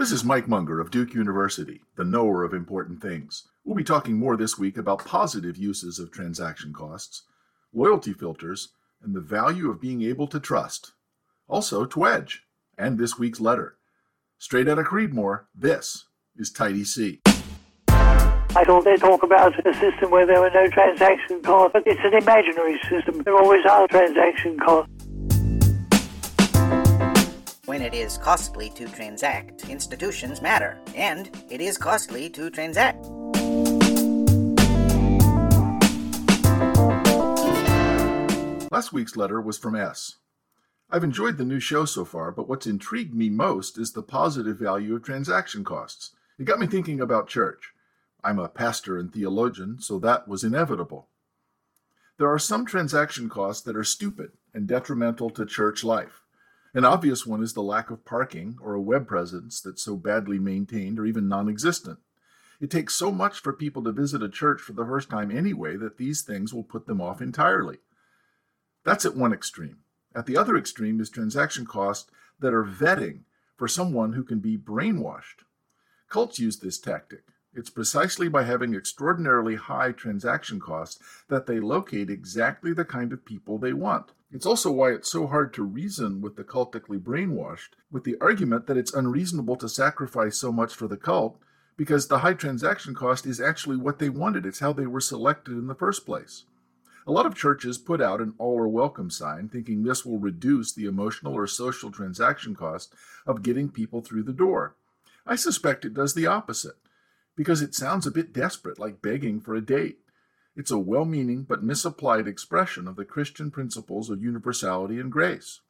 This is Mike Munger of Duke University, the knower of important things. We'll be talking more this week about positive uses of transaction costs, loyalty filters, and the value of being able to trust. Also, Twedge, and this week's letter. Straight out of Creedmoor, this is Tidy C. I thought they'd talk about a system where there were no transaction costs, but it's an imaginary system. There always are transaction costs. When it is costly to transact, institutions matter, and it is costly to transact. Last week's letter was from S. I've enjoyed the new show so far, but what's intrigued me most is the positive value of transaction costs. It got me thinking about church. I'm a pastor and theologian, so that was inevitable. There are some transaction costs that are stupid and detrimental to church life. An obvious one is the lack of parking or a web presence that's so badly maintained or even non existent. It takes so much for people to visit a church for the first time anyway that these things will put them off entirely. That's at one extreme. At the other extreme is transaction costs that are vetting for someone who can be brainwashed. Cults use this tactic. It's precisely by having extraordinarily high transaction costs that they locate exactly the kind of people they want. It's also why it's so hard to reason with the cultically brainwashed with the argument that it's unreasonable to sacrifice so much for the cult because the high transaction cost is actually what they wanted. It's how they were selected in the first place. A lot of churches put out an all or welcome sign, thinking this will reduce the emotional or social transaction cost of getting people through the door. I suspect it does the opposite, because it sounds a bit desperate, like begging for a date. It's a well meaning but misapplied expression of the Christian principles of universality and grace.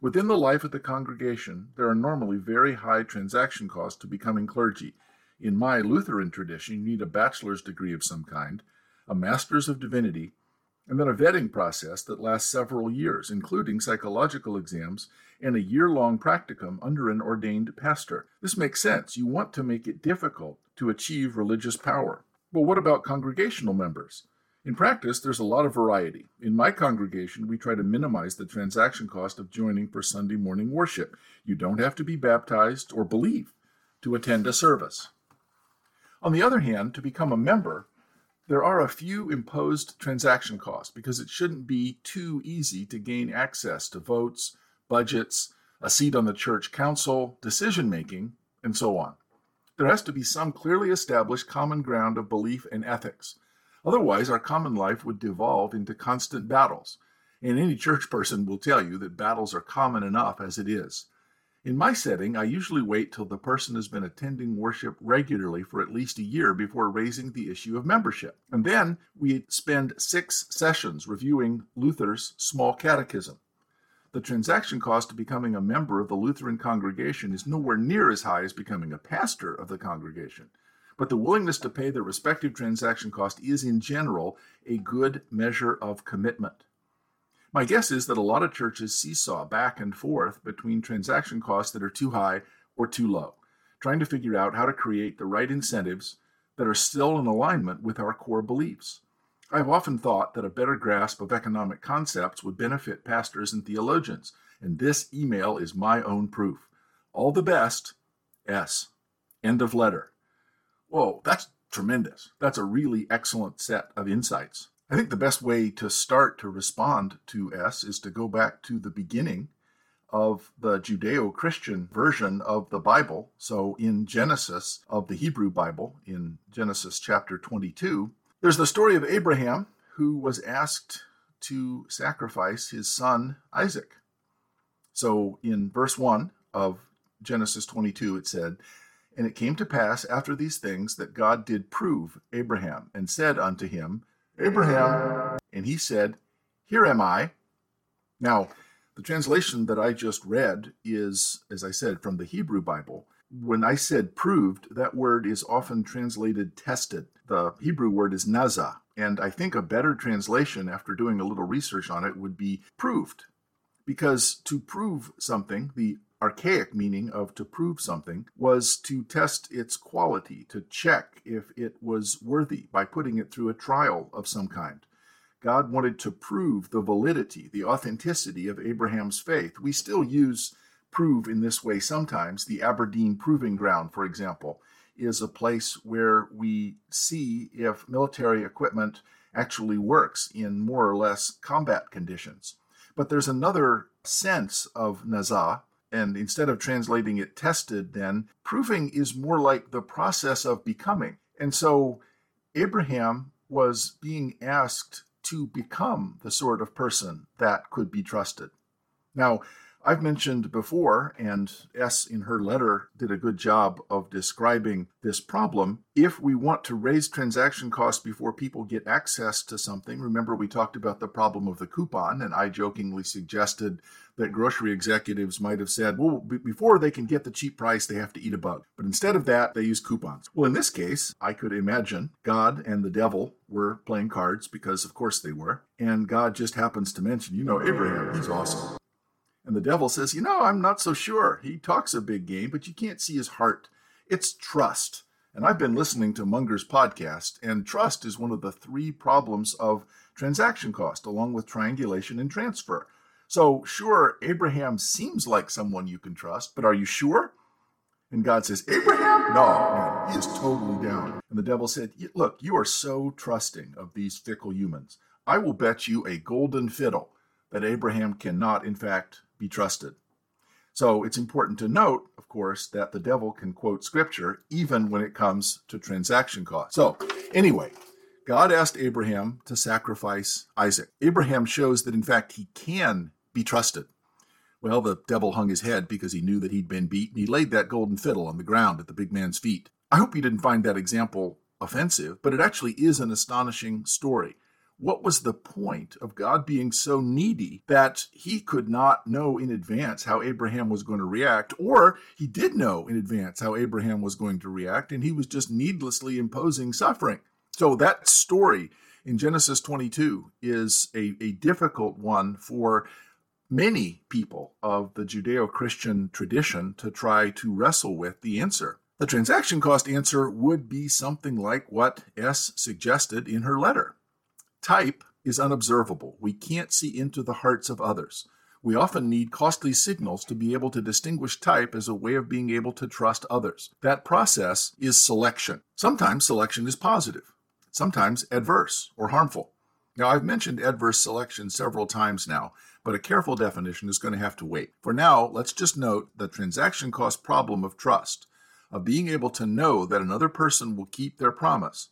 Within the life of the congregation, there are normally very high transaction costs to becoming clergy. In my Lutheran tradition, you need a bachelor's degree of some kind, a master's of divinity, and then a vetting process that lasts several years, including psychological exams and a year long practicum under an ordained pastor. This makes sense. You want to make it difficult to achieve religious power. But what about congregational members? In practice, there's a lot of variety. In my congregation, we try to minimize the transaction cost of joining for Sunday morning worship. You don't have to be baptized or believe to attend a service. On the other hand, to become a member, there are a few imposed transaction costs because it shouldn't be too easy to gain access to votes, budgets, a seat on the church council, decision making, and so on. There has to be some clearly established common ground of belief and ethics. Otherwise, our common life would devolve into constant battles. And any church person will tell you that battles are common enough as it is. In my setting, I usually wait till the person has been attending worship regularly for at least a year before raising the issue of membership. And then we spend six sessions reviewing Luther's small catechism. The transaction cost of becoming a member of the Lutheran congregation is nowhere near as high as becoming a pastor of the congregation. But the willingness to pay the respective transaction cost is, in general, a good measure of commitment. My guess is that a lot of churches seesaw back and forth between transaction costs that are too high or too low, trying to figure out how to create the right incentives that are still in alignment with our core beliefs. I've often thought that a better grasp of economic concepts would benefit pastors and theologians, and this email is my own proof. All the best, S. End of letter. Whoa, that's tremendous. That's a really excellent set of insights. I think the best way to start to respond to S is to go back to the beginning of the Judeo Christian version of the Bible. So in Genesis of the Hebrew Bible, in Genesis chapter 22, there's the story of Abraham who was asked to sacrifice his son Isaac. So in verse 1 of Genesis 22, it said, And it came to pass after these things that God did prove Abraham and said unto him, Abraham. And he said, Here am I. Now, the translation that I just read is, as I said, from the Hebrew Bible. When I said proved, that word is often translated tested. The Hebrew word is naza, and I think a better translation, after doing a little research on it, would be proved. Because to prove something, the archaic meaning of to prove something was to test its quality, to check if it was worthy by putting it through a trial of some kind. God wanted to prove the validity, the authenticity of Abraham's faith. We still use prove in this way sometimes. The Aberdeen Proving Ground, for example, is a place where we see if military equipment actually works in more or less combat conditions. But there's another sense of Nazah, and instead of translating it tested, then proving is more like the process of becoming. And so Abraham was being asked to become the sort of person that could be trusted. Now, I've mentioned before, and S in her letter did a good job of describing this problem. If we want to raise transaction costs before people get access to something, remember we talked about the problem of the coupon, and I jokingly suggested that grocery executives might have said, well, b- before they can get the cheap price, they have to eat a bug. But instead of that, they use coupons. Well, in this case, I could imagine God and the devil were playing cards because, of course, they were. And God just happens to mention, you know, Abraham, he's awesome. And the devil says, You know, I'm not so sure. He talks a big game, but you can't see his heart. It's trust. And I've been listening to Munger's podcast, and trust is one of the three problems of transaction cost, along with triangulation and transfer. So, sure, Abraham seems like someone you can trust, but are you sure? And God says, Abraham? No, man, he is totally down. And the devil said, Look, you are so trusting of these fickle humans. I will bet you a golden fiddle that Abraham cannot, in fact, be trusted. So it's important to note, of course, that the devil can quote scripture even when it comes to transaction costs. So, anyway, God asked Abraham to sacrifice Isaac. Abraham shows that, in fact, he can be trusted. Well, the devil hung his head because he knew that he'd been beaten. He laid that golden fiddle on the ground at the big man's feet. I hope you didn't find that example offensive, but it actually is an astonishing story what was the point of God being so needy that he could not know in advance how Abraham was going to react, or he did know in advance how Abraham was going to react, and he was just needlessly imposing suffering? So that story in Genesis 22 is a, a difficult one for many people of the Judeo Christian tradition to try to wrestle with the answer. The transaction cost answer would be something like what S suggested in her letter. Type is unobservable. We can't see into the hearts of others. We often need costly signals to be able to distinguish type as a way of being able to trust others. That process is selection. Sometimes selection is positive, sometimes adverse or harmful. Now, I've mentioned adverse selection several times now, but a careful definition is going to have to wait. For now, let's just note the transaction cost problem of trust, of being able to know that another person will keep their promise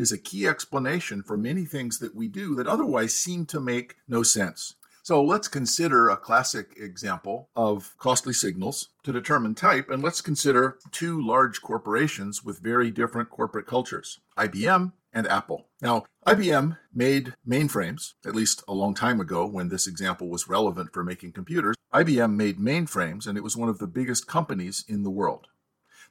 is a key explanation for many things that we do that otherwise seem to make no sense. So let's consider a classic example of costly signals to determine type, and let's consider two large corporations with very different corporate cultures IBM and Apple. Now, IBM made mainframes, at least a long time ago when this example was relevant for making computers. IBM made mainframes, and it was one of the biggest companies in the world.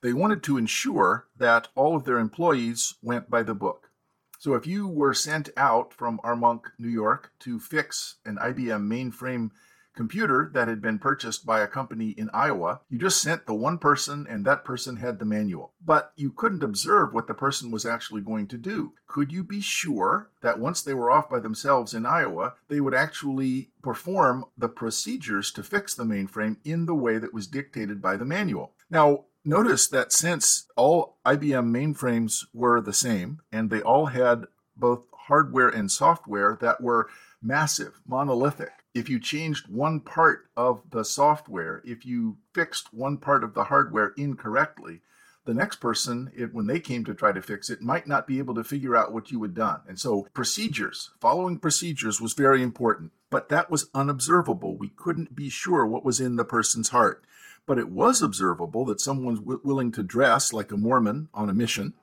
They wanted to ensure that all of their employees went by the book. So if you were sent out from Armonk, New York to fix an IBM mainframe computer that had been purchased by a company in Iowa, you just sent the one person and that person had the manual. But you couldn't observe what the person was actually going to do. Could you be sure that once they were off by themselves in Iowa, they would actually perform the procedures to fix the mainframe in the way that was dictated by the manual? Now, notice that since all IBM mainframes were the same and they all had both hardware and software that were massive, monolithic, if you changed one part of the software, if you fixed one part of the hardware incorrectly, the next person, it, when they came to try to fix it, might not be able to figure out what you had done. And so, procedures, following procedures was very important, but that was unobservable. We couldn't be sure what was in the person's heart but it was observable that someone's w- willing to dress like a Mormon on a mission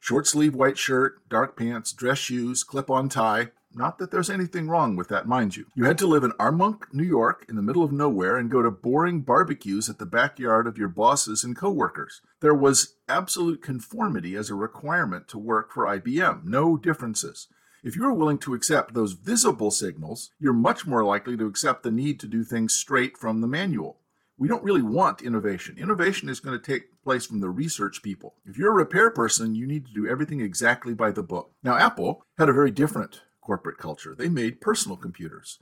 short sleeve white shirt, dark pants, dress shoes, clip on tie. Not that there's anything wrong with that, mind you. You had to live in Armonk, New York, in the middle of nowhere, and go to boring barbecues at the backyard of your bosses and coworkers. There was absolute conformity as a requirement to work for IBM, no differences. If you're willing to accept those visible signals, you're much more likely to accept the need to do things straight from the manual we don't really want innovation. Innovation is going to take place from the research people. If you're a repair person, you need to do everything exactly by the book. Now, Apple had a very different corporate culture. They made personal computers.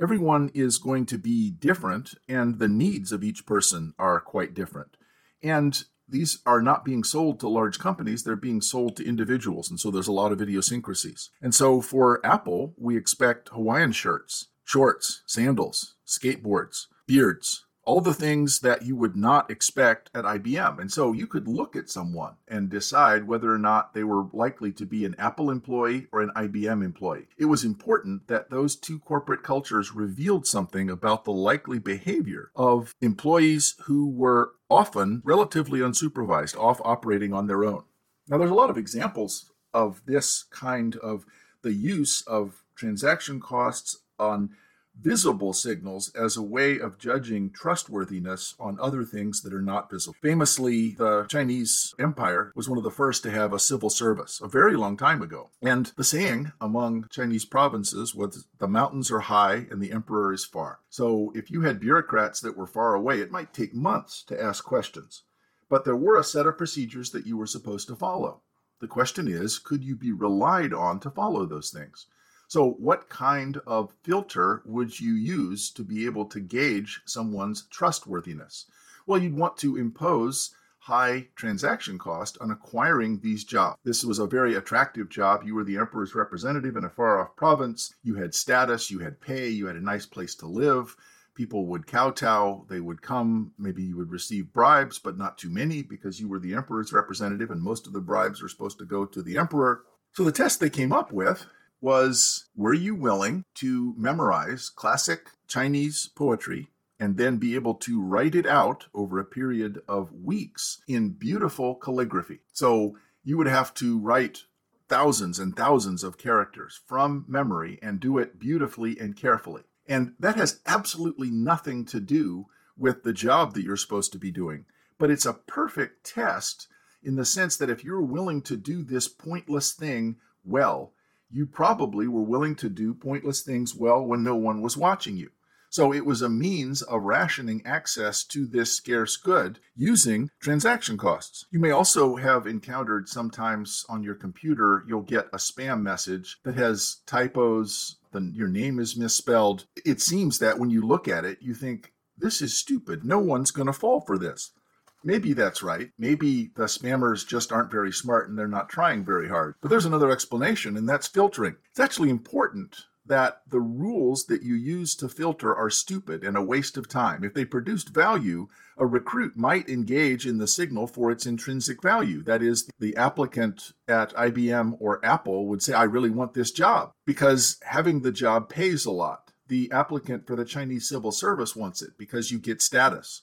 Everyone is going to be different, and the needs of each person are quite different. And these are not being sold to large companies, they're being sold to individuals. And so there's a lot of idiosyncrasies. And so for Apple, we expect Hawaiian shirts, shorts, sandals, skateboards, beards, all the things that you would not expect at IBM. And so you could look at someone and decide whether or not they were likely to be an Apple employee or an IBM employee. It was important that those two corporate cultures revealed something about the likely behavior of employees who were often relatively unsupervised, off operating on their own. Now, there's a lot of examples of this kind of the use of transaction costs on visible signals as a way of judging trustworthiness on other things that are not visible. Famously, the Chinese Empire was one of the first to have a civil service a very long time ago. And the saying among Chinese provinces was the mountains are high and the emperor is far. So if you had bureaucrats that were far away, it might take months to ask questions. But there were a set of procedures that you were supposed to follow. The question is, could you be relied on to follow those things? So, what kind of filter would you use to be able to gauge someone's trustworthiness? Well, you'd want to impose high transaction cost on acquiring these jobs. This was a very attractive job. You were the emperor's representative in a far off province. You had status, you had pay, you had a nice place to live. People would kowtow, they would come, maybe you would receive bribes, but not too many because you were the emperor's representative and most of the bribes were supposed to go to the emperor. So the test they came up with was were you willing to memorize classic Chinese poetry and then be able to write it out over a period of weeks in beautiful calligraphy? So you would have to write thousands and thousands of characters from memory and do it beautifully and carefully. And that has absolutely nothing to do with the job that you're supposed to be doing. But it's a perfect test in the sense that if you're willing to do this pointless thing well, you probably were willing to do pointless things well when no one was watching you. So it was a means of rationing access to this scarce good using transaction costs. You may also have encountered sometimes on your computer, you'll get a spam message that has typos, then your name is misspelled. It seems that when you look at it, you think, this is stupid. No one's going to fall for this. Maybe that's right. Maybe the spammers just aren't very smart and they're not trying very hard. But there's another explanation, and that's filtering. It's actually important that the rules that you use to filter are stupid and a waste of time. If they produced value, a recruit might engage in the signal for its intrinsic value. That is, the applicant at IBM or Apple would say, I really want this job because having the job pays a lot. The applicant for the Chinese civil service wants it because you get status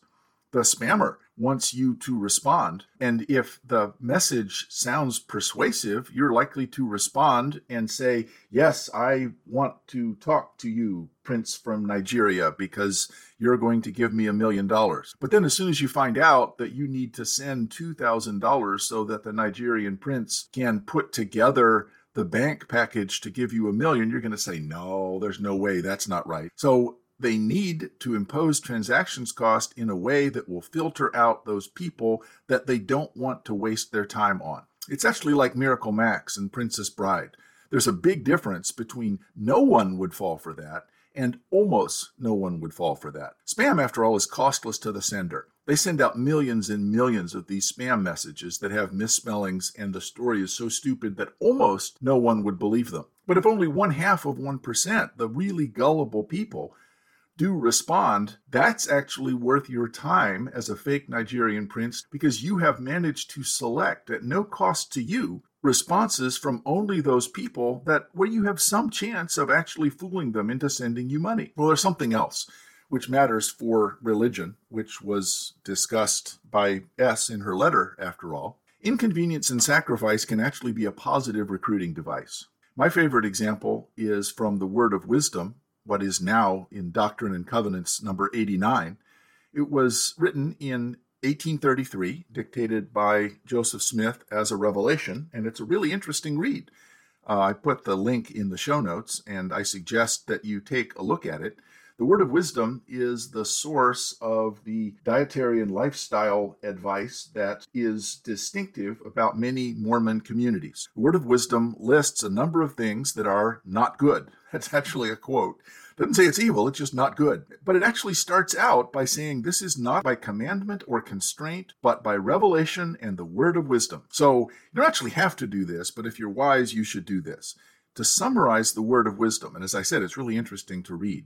the spammer wants you to respond. And if the message sounds persuasive, you're likely to respond and say, Yes, I want to talk to you, Prince from Nigeria, because you're going to give me a million dollars. But then as soon as you find out that you need to send $2,000 so that the Nigerian prince can put together the bank package to give you a million, you're going to say, No, there's no way. That's not right. So they need to impose transactions cost in a way that will filter out those people that they don't want to waste their time on. It's actually like Miracle Max and Princess Bride. There's a big difference between no one would fall for that and almost no one would fall for that. Spam, after all, is costless to the sender. They send out millions and millions of these spam messages that have misspellings, and the story is so stupid that almost no one would believe them. But if only one half of 1%, the really gullible people, do respond, that's actually worth your time as a fake Nigerian prince because you have managed to select at no cost to you responses from only those people that where you have some chance of actually fooling them into sending you money. Well, there's something else which matters for religion, which was discussed by S in her letter, after all. Inconvenience and sacrifice can actually be a positive recruiting device. My favorite example is from the Word of Wisdom, what is now in Doctrine and Covenants number 89. It was written in 1833, dictated by Joseph Smith as a revelation, and it's a really interesting read. Uh, I put the link in the show notes, and I suggest that you take a look at it. The Word of Wisdom is the source of the dietary and lifestyle advice that is distinctive about many Mormon communities. The Word of Wisdom lists a number of things that are not good. That's actually a quote. Doesn't say it's evil, it's just not good. But it actually starts out by saying this is not by commandment or constraint, but by revelation and the word of wisdom. So you don't actually have to do this, but if you're wise, you should do this. To summarize the word of wisdom, and as I said, it's really interesting to read,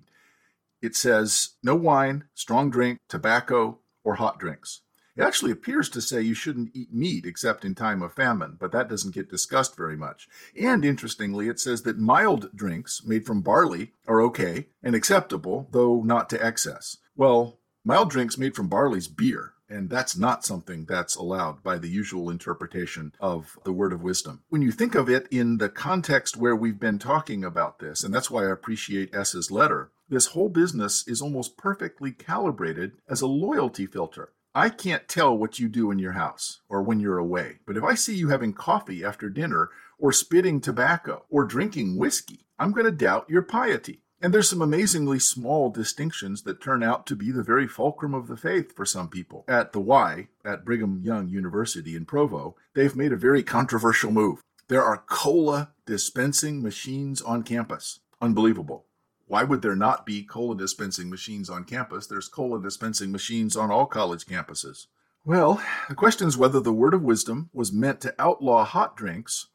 it says no wine, strong drink, tobacco, or hot drinks. It actually appears to say you shouldn't eat meat except in time of famine, but that doesn't get discussed very much. And interestingly, it says that mild drinks made from barley are okay and acceptable, though not to excess. Well, mild drinks made from barley's beer, and that's not something that's allowed by the usual interpretation of the word of wisdom. When you think of it in the context where we've been talking about this, and that's why I appreciate S's letter, this whole business is almost perfectly calibrated as a loyalty filter. I can't tell what you do in your house or when you're away, but if I see you having coffee after dinner or spitting tobacco or drinking whiskey, I'm going to doubt your piety. And there's some amazingly small distinctions that turn out to be the very fulcrum of the faith for some people. At the Y, at Brigham Young University in Provo, they've made a very controversial move. There are cola dispensing machines on campus. Unbelievable. Why would there not be cola dispensing machines on campus? There's cola dispensing machines on all college campuses. Well, the question is whether the word of wisdom was meant to outlaw hot drinks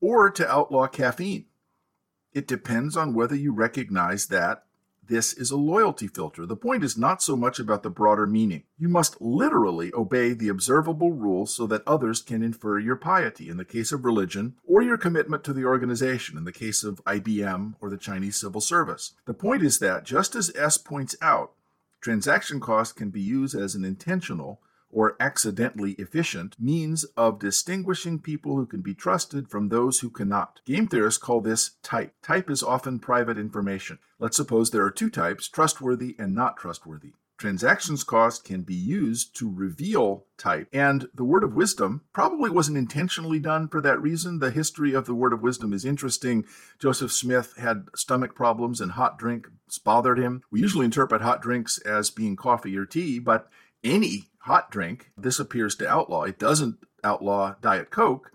or to outlaw caffeine. It depends on whether you recognize that this is a loyalty filter. The point is not so much about the broader meaning. You must literally obey the observable rules so that others can infer your piety in the case of religion, or your commitment to the organization in the case of IBM or the Chinese civil service. The point is that, just as S points out, transaction cost can be used as an intentional or accidentally efficient means of distinguishing people who can be trusted from those who cannot. Game theorists call this type. Type is often private information. Let's suppose there are two types, trustworthy and not trustworthy. Transactions cost can be used to reveal type, and the word of wisdom probably wasn't intentionally done for that reason. The history of the word of wisdom is interesting. Joseph Smith had stomach problems, and hot drinks bothered him. We usually interpret hot drinks as being coffee or tea, but any hot drink, this appears to outlaw. It doesn't outlaw Diet Coke.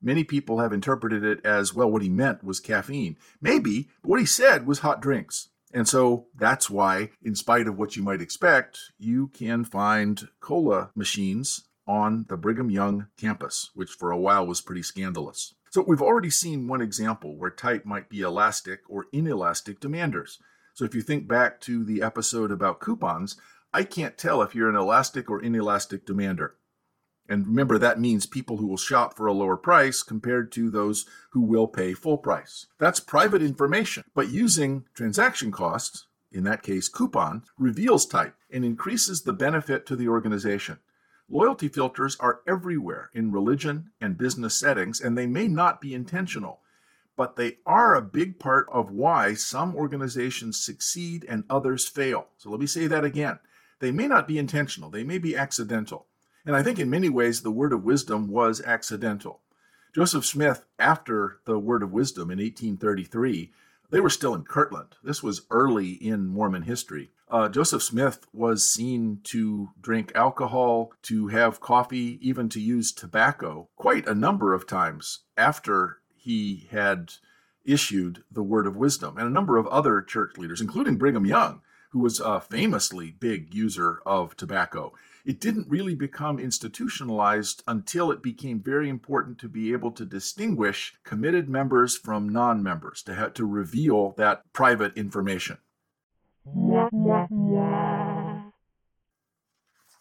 Many people have interpreted it as, well, what he meant was caffeine. Maybe, but what he said was hot drinks. And so that's why, in spite of what you might expect, you can find cola machines on the Brigham Young campus, which for a while was pretty scandalous. So we've already seen one example where type might be elastic or inelastic demanders. So if you think back to the episode about coupons, I can't tell if you're an elastic or inelastic demander. And remember, that means people who will shop for a lower price compared to those who will pay full price. That's private information, but using transaction costs, in that case coupon, reveals type and increases the benefit to the organization. Loyalty filters are everywhere in religion and business settings, and they may not be intentional, but they are a big part of why some organizations succeed and others fail. So let me say that again. They may not be intentional, they may be accidental. And I think in many ways the word of wisdom was accidental. Joseph Smith, after the word of wisdom in 1833, they were still in Kirtland. This was early in Mormon history. Uh, Joseph Smith was seen to drink alcohol, to have coffee, even to use tobacco quite a number of times after he had issued the word of wisdom. And a number of other church leaders, including Brigham Young, who was a famously big user of tobacco. It didn't really become institutionalized until it became very important to be able to distinguish committed members from non members, to, have, to reveal that private information.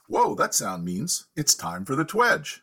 Whoa, that sound means it's time for the twedge.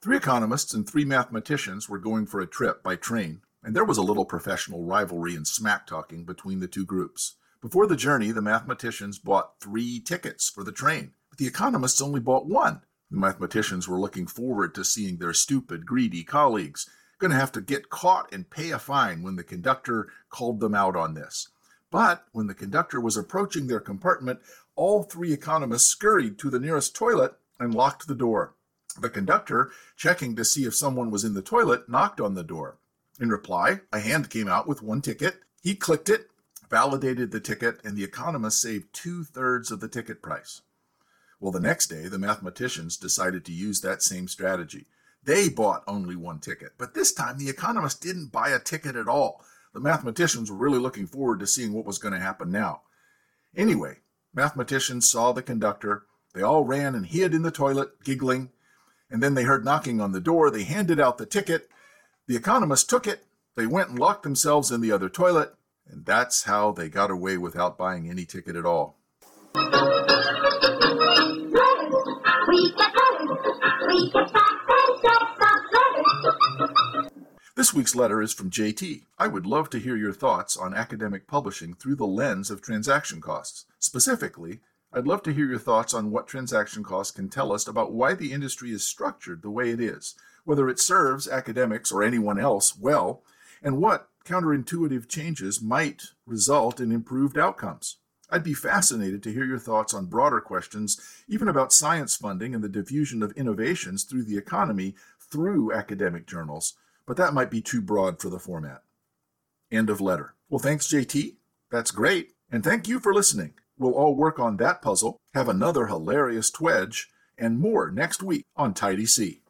Three economists and three mathematicians were going for a trip by train, and there was a little professional rivalry and smack talking between the two groups. Before the journey, the mathematicians bought three tickets for the train, but the economists only bought one. The mathematicians were looking forward to seeing their stupid, greedy colleagues going to have to get caught and pay a fine when the conductor called them out on this. But when the conductor was approaching their compartment, all three economists scurried to the nearest toilet and locked the door. The conductor, checking to see if someone was in the toilet, knocked on the door. In reply, a hand came out with one ticket. He clicked it, validated the ticket, and the economist saved two thirds of the ticket price. Well, the next day, the mathematicians decided to use that same strategy. They bought only one ticket, but this time the economist didn't buy a ticket at all. The mathematicians were really looking forward to seeing what was going to happen now. Anyway, mathematicians saw the conductor. They all ran and hid in the toilet, giggling. And then they heard knocking on the door. They handed out the ticket. The economist took it. They went and locked themselves in the other toilet. And that's how they got away without buying any ticket at all. This week's letter is from JT. I would love to hear your thoughts on academic publishing through the lens of transaction costs. Specifically, I'd love to hear your thoughts on what transaction costs can tell us about why the industry is structured the way it is, whether it serves academics or anyone else well, and what counterintuitive changes might result in improved outcomes. I'd be fascinated to hear your thoughts on broader questions, even about science funding and the diffusion of innovations through the economy through academic journals, but that might be too broad for the format. End of letter. Well, thanks, JT. That's great. And thank you for listening. We'll all work on that puzzle, have another hilarious twedge, and more next week on Tidy C.